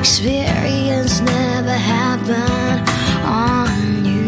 Experience never happened on you.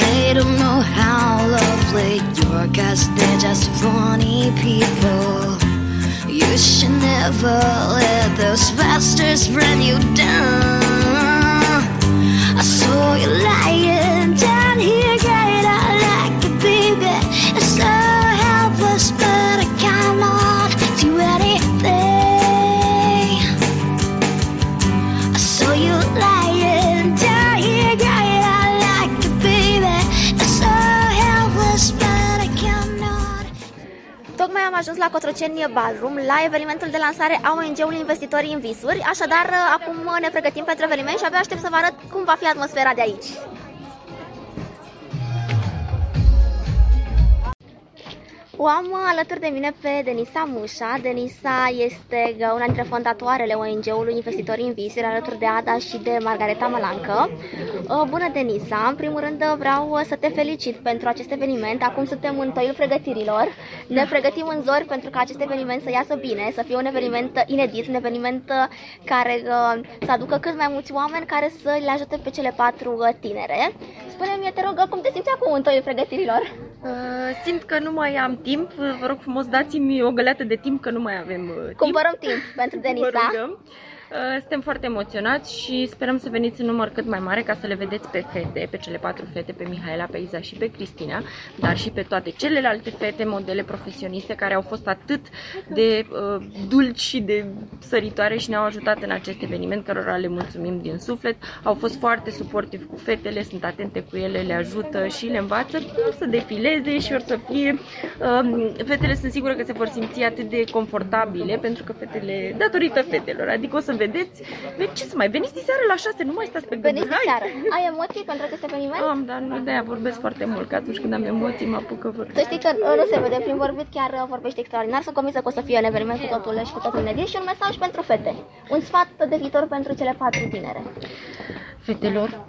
They don't know how lovely you're, cause they're just funny people. You should never let those bastards run you down. I saw you lying down here, getting out ajuns la Cotroceni Ballroom, la evenimentul de lansare a ONG-ului Investitorii în Visuri, așadar acum ne pregătim pentru eveniment și abia aștept să vă arăt cum va fi atmosfera de aici. O am alături de mine pe Denisa Mușa. Denisa este uh, una dintre fondatoarele ONG-ului Investitorii în Visuri, alături de Ada și de Margareta Malancă. Uh, Bună, Denisa! În primul rând uh, vreau uh, să te felicit pentru acest eveniment. Acum suntem în toiul pregătirilor. Ne pregătim în zori pentru ca acest eveniment să iasă bine, să fie un eveniment uh, inedit, un eveniment uh, care uh, să aducă cât mai mulți oameni care să le ajute pe cele patru uh, tinere. Spune-mi, te rog, cum te simți acum în toiul pregătirilor? Uh, simt că nu mai am timp. Vă rog frumos, dați-mi o găleată de timp că nu mai avem uh, timp. Cumpărăm timp pentru Vă Denisa. rugăm. Uh, Suntem foarte emoționați și sperăm să veniți în număr cât mai mare ca să le vedeți pe fete, pe cele patru fete, pe Mihaela, pe Iza și pe Cristina, dar și pe toate celelalte fete, modele profesioniste care au fost atât de uh, dulci și de săritoare și ne-au ajutat în acest eveniment, cărora le mulțumim din suflet. Au fost foarte suportiv cu fetele, sunt atente cu ele, le ajută și le învață cum să defileze și or să fie. Uh, fetele sunt sigură că se vor simți atât de confortabile pentru că fetele, datorită fetelor, adică o să vedeți, ve- ce să mai, veniți seara la 6, nu mai stați pe gânduri. Veniți Hai! seara. Ai emoții pentru acest eveniment? Am, dar nu de-aia vorbesc foarte mult, că atunci când am emoții mă apucă Să vorbesc. știi că uh, nu se vede, prin vorbit chiar uh, vorbești extraordinar. Sunt convinsă că o să fie un eveniment cu totul și cu totul inedit și un mesaj pentru fete. Un sfat de viitor pentru cele patru tinere. Fetelor,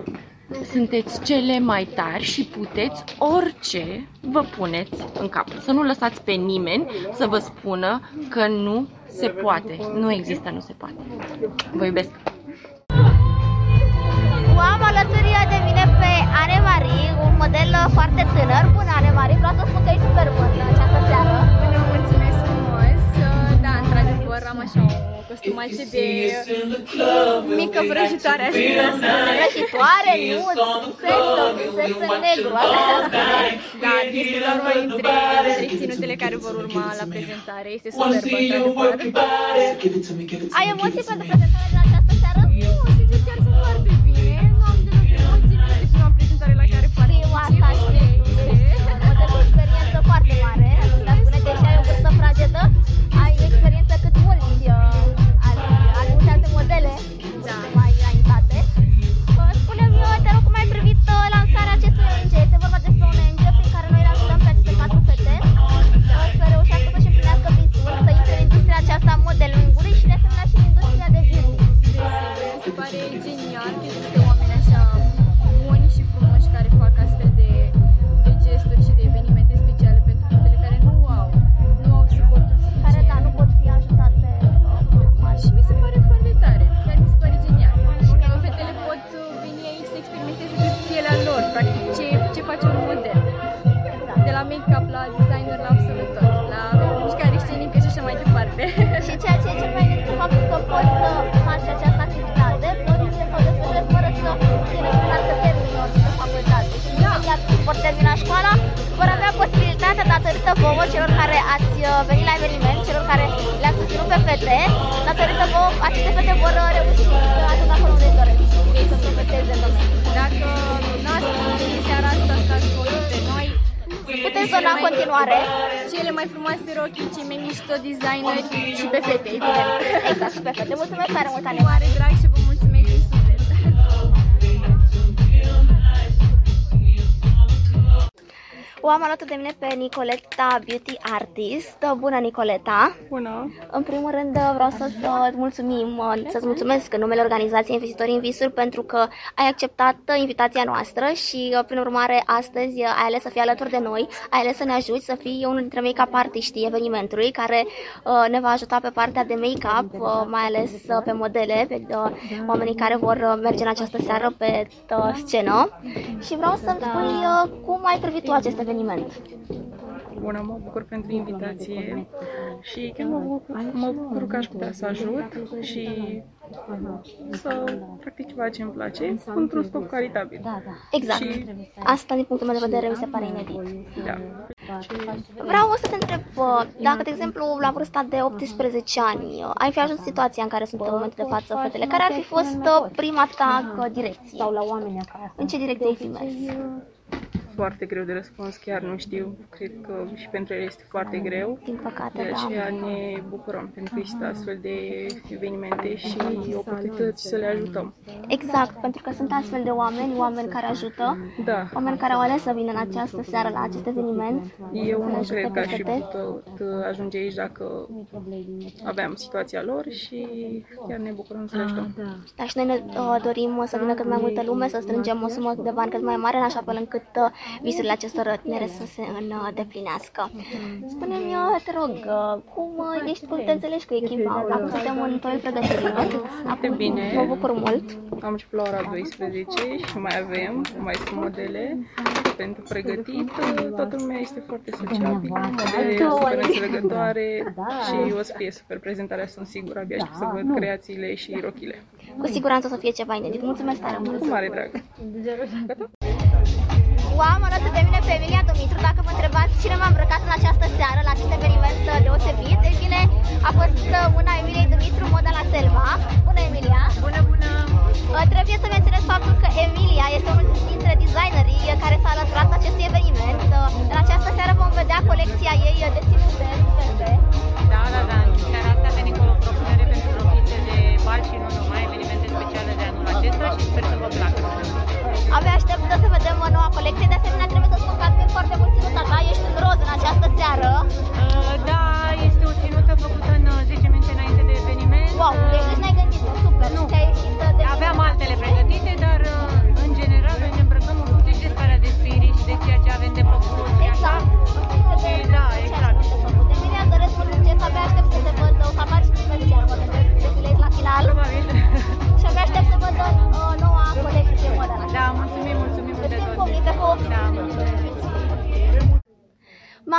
sunteți cele mai tari și puteți orice vă puneți în cap. Să nu lăsați pe nimeni să vă spună că nu se poate. Nu există, nu se poate. Vă iubesc! O am alături o costumație de mică vrăjitoare, aș putea spune. Rășitoare, nu, sexă, sexă negru. Da, este doar una dintre, dintre ținutele care vor urma la prezentare. Este superbă, într-adevăr. Ai emoții pentru prezentarea datorită vouă, celor care ați uh, venit la eveniment, celor care le-ați susținut pe fete, datorită vouă, aceste fete vor uh, reuși să ajungă acolo unde își doresc. Ei să progreseze în domeniu. Dacă n-ați venit seara asta, stați cu ochii pe noi. Puteți zona în continuare. Cele mai frumoase rochii, cei mai mișto designeri și pe fete, evident. Exact, și pe fete. Mulțumesc tare mult, Ane. Cu mare drag și O O am alături de mine pe Nicoleta Beauty Artist. Bună, Nicoleta! Bună! În primul rând vreau să-ți mulțumim, să-ți mulțumesc în numele organizației Investitorii în Visuri pentru că ai acceptat invitația noastră și, prin urmare, astăzi ai ales să fii alături de noi, ai ales să ne ajuți să fii unul dintre make-up artiștii evenimentului care uh, ne va ajuta pe partea de make-up, uh, mai ales uh, pe modele, pe oamenii care vor merge în această seară pe scenă și vreau să-mi spui cum ai privit tu acest eveniment. Bună, mă bucur pentru invitație și chiar mă bucur, mă bucur că aș putea să ajut și să practic ceva ce îmi place într-un scop caritabil. Exact. Și... Asta, din punctul meu de vedere, mi se pare inedit. Da. Vreau să te întreb, dacă, de exemplu, la vârsta de 18 ani, ai fi ajuns în situația în care sunt în momentul de față fetele, care ar fi fost prima ta direcție? Sau la oameni acasă? În ce direcție ai fi mers? Foarte greu de răspuns, chiar nu știu. Cred că și pentru ele este foarte greu. Din păcate, de aceea da. ne bucurăm pentru că există astfel de evenimente și oportunități să le ajutăm. Exact, pentru că sunt astfel de oameni, oameni care ajută, da. oameni care au ales să vină în această seară la acest eveniment. Eu nu cred că aș fi putut ajunge aici dacă aveam situația lor și chiar ne bucurăm să le ajutăm. Da. da, și noi ne uh, dorim să vină cât mai multă lume, să strângem o sumă de bani cât mai mare, în așa fel încât uh, visurile acestor tinere să se îndeplinească. Spune-mi, te rog, cum ești, cum te înțelegi cu echipa? Acum suntem în toate pregătirile. Foarte bine. Mă bucur mult. Am început la ora 12 și mai avem, mai sunt modele pentru pregătit. Toată lumea este foarte sociabilă, modele super înțelegătoare și o să fie super prezentarea, sunt sigur. Abia aștept să văd creațiile și rochile. Cu siguranță o să fie ceva inedit. Mulțumesc tare mult! Cu mare drag! Gata? O am alături de mine pe Emilia Dumitru. Dacă vă întrebați cine m-a îmbrăcat în această seară la acest eveniment deosebit, e bine, a fost mâna Emiliei Dumitru, moda la Selva. Bună, Emilia! Bună, bună! Trebuie să menționez faptul că Emilia este unul dintre designerii care s-a alăturat acestui eveniment. În această seară vom vedea colecția ei de ținute de vedem noua colecție. De asemenea, trebuie să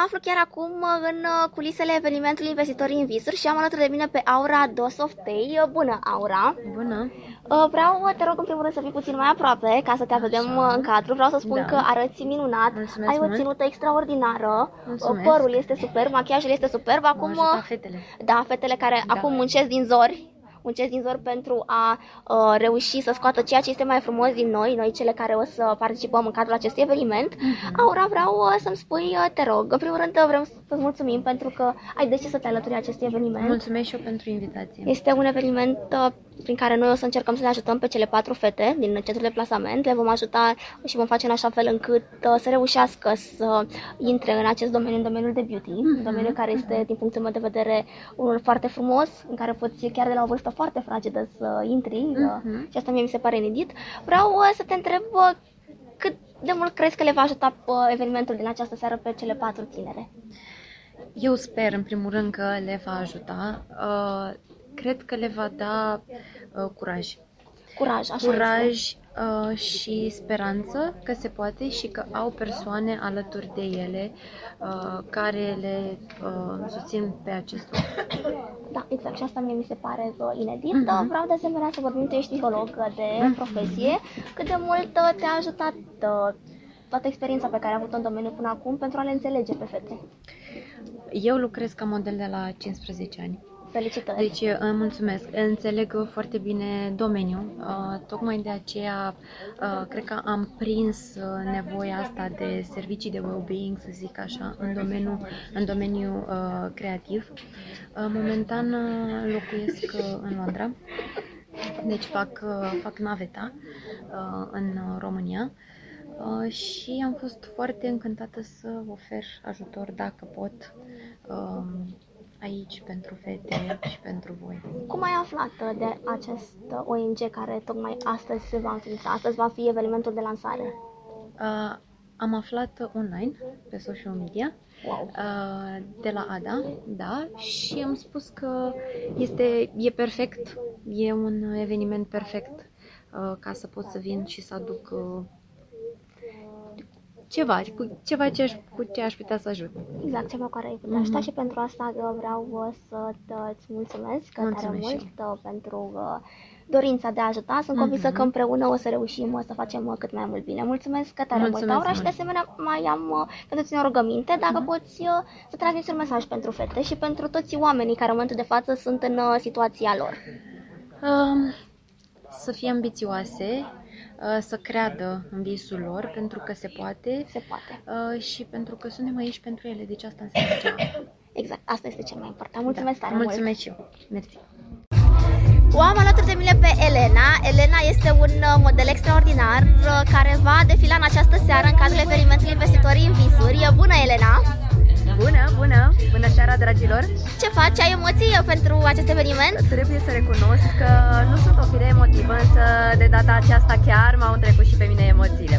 aflu chiar acum în uh, culisele evenimentului Investitorii în Visuri și am alături de mine pe Aura Dosoftei. Bună, Aura! Bună! Uh, vreau, te rog, în primul rând să fii puțin mai aproape ca să te vedem Așa. în cadru. Vreau să spun da. că arăți minunat, Mulțumesc ai o ținută extraordinară, uh, Mulțumesc. părul este superb, machiajul este superb. Acum, fetele. Da, fetele care da. acum muncesc din zori muncesc din zor pentru a uh, reuși să scoată ceea ce este mai frumos din noi, noi cele care o să participăm în cadrul acestui eveniment. Uh-huh. Aura, vreau uh, să-mi spui, uh, te rog, în primul rând vrem să-ți mulțumim pentru că ai decis să te alături acestui eveniment. Mulțumesc și eu pentru invitație. Este un eveniment uh, prin care noi o să încercăm să le ajutăm pe cele patru fete din centrul de plasament. Le vom ajuta și vom face în așa fel încât uh, să reușească să intre în acest domeniu, în domeniul de beauty, uh-huh. domeniul care este, din punctul meu de vedere, unul foarte frumos, în care poți chiar de la o vârstă foarte fragedă să intri uh-huh. și asta mie mi se pare inedit. Vreau uh, să te întreb uh, cât de mult crezi că le va ajuta uh, evenimentul din această seară pe cele patru tinere? Eu sper, în primul rând, că le va ajuta. Uh, cred că le va da uh, curaj. Curaj, așa Curaj este. Uh, și speranță că se poate și că au persoane alături de ele uh, care le uh, susțin pe acest lucru. Da, exact. Și asta mie mi se pare uh, inedit. Uh-huh. Vreau de asemenea să vorbim, tu ești psiholog de uh-huh. profesie. Cât de mult uh, te-a ajutat uh, toată experiența pe care ai avut-o în domeniu până acum pentru a le înțelege pe fete? Eu lucrez ca model de la 15 ani. Felicitări! Deci, uh, mulțumesc. Înțeleg foarte bine domeniul. Uh, tocmai de aceea, uh, cred că am prins nevoia asta de servicii de well-being, să zic așa, în domeniul, în domeniul creativ. Momentan locuiesc în Londra, deci fac, fac naveta în România uh, și am fost foarte încântată să ofer ajutor dacă pot um, aici pentru fete și pentru voi. Cum ai aflat uh, de acest uh, ONG care tocmai astăzi se va înființa? Astăzi va fi evenimentul de lansare. Uh, am aflat online pe social media Wow. uh, de la Ada, da, și am spus că este, e perfect, e un eveniment perfect uh, ca să pot să vin și să aduc uh, ceva, cu ceva ce aș, cu ce aș putea să ajut. Exact, ceva care ai putea ajuta și pentru asta uh, vreau uh, să îți mulțumesc tare Mulțumesc și mult uh, pentru uh, dorința de a ajuta. Sunt convinsă că împreună o să reușim uh, să facem uh, cât mai mult bine. Mulțumesc că tare mult, Mulțumesc Aura, și de mult. asemenea mai am uh, pentru tine o rugăminte, dacă poți uh, să transmiți un mesaj pentru fete și pentru toți oamenii care în momentul de față sunt în uh, situația lor. Um, să fie ambițioase, uh, să creadă în visul lor, pentru că se poate Se poate. uh, și pentru că suntem aici pentru ele, deci asta înseamnă ceva. Exact, asta este cel mai important. Mulțumesc tare mult! Mulțumesc și eu. Mersi. O am alături de mine pe Elena. Elena este un uh, model extraordinar uh, care va defila în această seară în cadrul evenimentului Investitorii în Visuri. E Bună, Elena! Bună, bună! Bună seara, dragilor! Ce faci? Ai emoții uh, pentru acest eveniment? Trebuie să recunosc că nu sunt o fire emotivă, însă de data aceasta chiar m-au întrecut și pe mine emoțiile.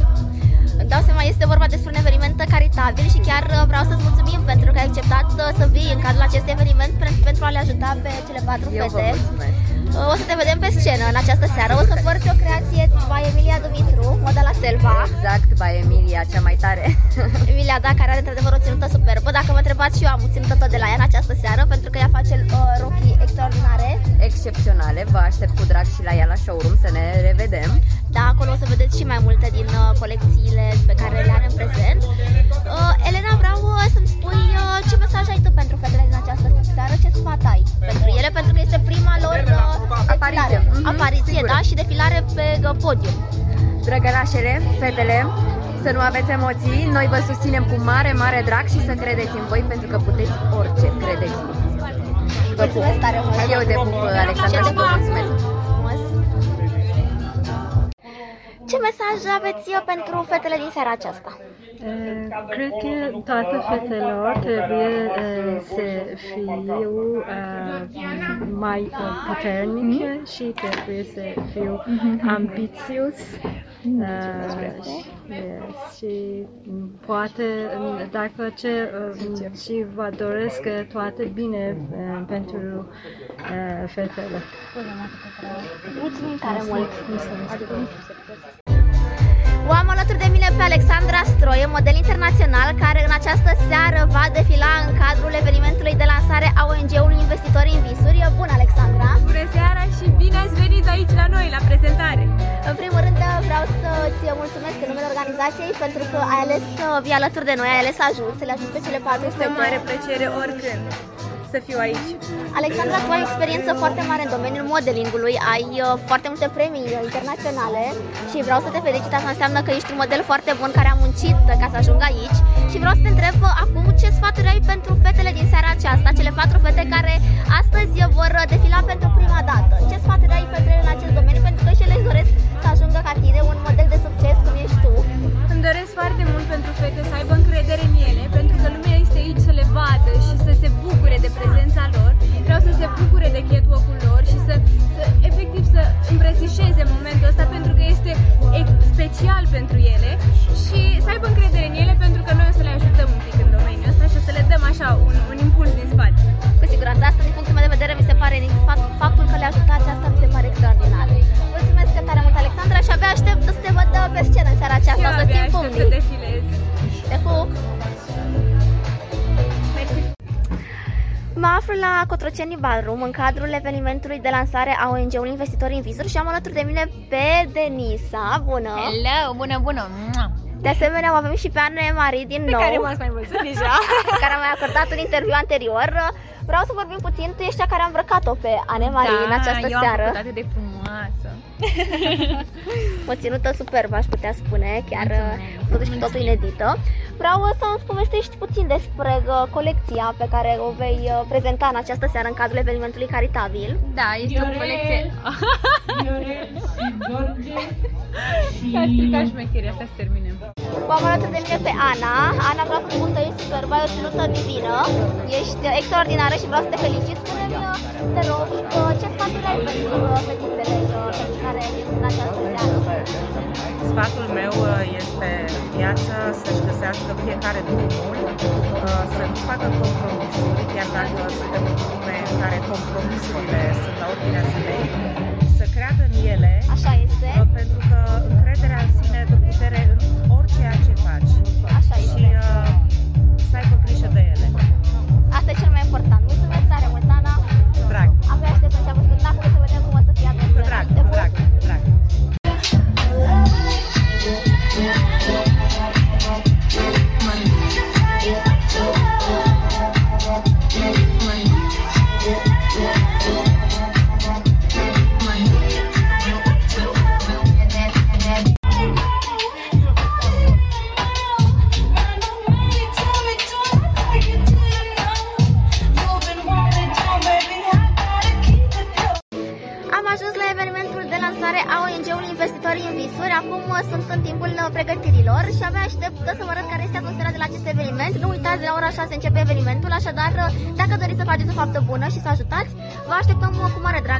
Îmi dau seama, este vorba despre un eveniment caritabil și chiar uh, vreau să-ți mulțumim pentru că ai acceptat uh, să vii în cadrul acestui eveniment pen- pentru a le ajuta pe cele patru Eu vă fete. mulțumesc! Uh, O să te vedem pe scenă în această seară. O să porți o creație by Emilia Dumitru, moda la Selva. Exact, ba Emilia, cea mai tare. Emilia, da, care are într-adevăr o ținută superbă. Dacă mă întrebați și eu am o ținută tot de la ea în această seară, pentru că ea face uh, rochii extraordinare. Excepționale, vă aștept cu drag și la ea la showroom să ne revedem. Da, acolo o să vedeți și mai multe din uh, colecțiile pe care le are în prezent. Uh, Elena, vreau uh, să-mi spui uh, ce mesaj ai tu pentru fetele din această seară, ce sfat ai pentru ele, pentru că este prima lor uh, Apariție. defilare. Mhm, Apariție, sigur. da, și defilare pe uh, podium. Drăgălașele, fetele, să nu aveți emoții, noi vă susținem cu mare, mare drag și să credeți în voi pentru că puteți orice, credeți Vă pup. Mulțumesc tare mult. Și eu te pup, Alexandra, și vă mulțumesc. Frumos. Ce mesaj aveți uh, pentru fetele din seara aceasta? Eh, Cred că toate fetelor trebuie eh, să fie mai eh, puternice și trebuie să fiu ambițios. Eh, yes, și mm, poate mm, dacă ce mm, și vă doresc eh, toate bine eh, pentru eh, fetele. Mulțumim tare mult! Mulțumesc. O am alături de mine pe Alexandra Stroie, model internațional, care în această seară va defila în cadrul evenimentului de lansare a ONG-ului Investitori în Visuri. Bună, Alexandra! Bună seara și bine ați venit aici la noi, la prezentare! În primul rând vreau să-ți mulțumesc în numele organizației pentru că ai ales să vii alături de noi, ai ales să ajut, să le ajut pe cele patru Este o fete. mare plăcere oricând să fiu aici. Alexandra, tu ai o experiență foarte mare în domeniul modelingului, ai uh, foarte multe premii uh, internaționale și vreau să te felicit, asta înseamnă că ești un model foarte bun care a muncit uh, ca să ajungă aici și vreau să te întreb uh, acum ce sfaturi ai pentru fetele din seara aceasta, cele patru fete care astăzi uh, vor uh, defila pentru prima dată. Ce sfaturi ai pentru ele în acest domeniu, pentru că și ele își doresc să ajungă ca tine, un model de succes cum ești tu. Îmi doresc foarte mult pentru fete să aibă încredere în ele, pentru că lumea este aici să le vadă și să se bucure de prezența lor. Vreau să se bucure de catwalk-ul lor și să, să efectiv să îmbrățișeze momentul ăsta pentru că este ex- special pentru ele și să aibă încredere în ele pentru că noi o să le ajutăm un pic în domeniul ăsta și o să le dăm așa un, un impuls din spate. Cu siguranță, asta din punctul meu de vedere mi se pare, din fapt- faptul că le ajutați, asta mi se pare extraordinar. Mulțumesc tare mult, Alexandra, și abia aștept să te văd uh, pe scenă în seara aceasta, Eu o să abia țin aștept să pumnii. Aflu la Cotroceni Ballroom în cadrul evenimentului de lansare a ONG-ului Investitori în Visuri și am alături de mine pe Denisa. Bună! Hello, bună, bună! Mua. De asemenea, o avem și pe Anne Marie din nou, Care m-ați mai văzut deja? care a mai acordat un interviu anterior. Vreau să vorbim puțin, tu ești cea care a îmbrăcat-o pe Anne Marie în această Da, eu seară. am făcut atât de frumoasă. O ținută superbă, aș putea spune, chiar Mulțumesc. totuși cu totul inedită. Vreau uh, să-mi povestești puțin despre uh, colecția pe care o vei uh, prezenta în această seară în cadrul evenimentului caritabil. Da, este o colecție... Viorel și George și S-a stricat șmecheria, asta să terminem. O am alături de mine pe Ana. Ana, vreau să spun că ești superbă, ai o ținută divină. Ești extraordinară și vreau să te felicit. Spune-mi, te rog, uh, ce sfaturi ai pentru uh, fetițele uh, pentru care ești în această seară? Sfatul meu uh, este în viață să-și găsească fiecare drumul, uh, să nu facă compromisuri, chiar dacă suntem în lume în care compromisurile sunt la ordinea zilei, să creadă în ele, Așa este. uh, pentru că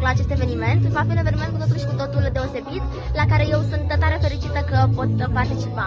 la acest eveniment. Va fi un eveniment cu totul și cu totul deosebit, la care eu sunt tare fericită că pot uh, participa.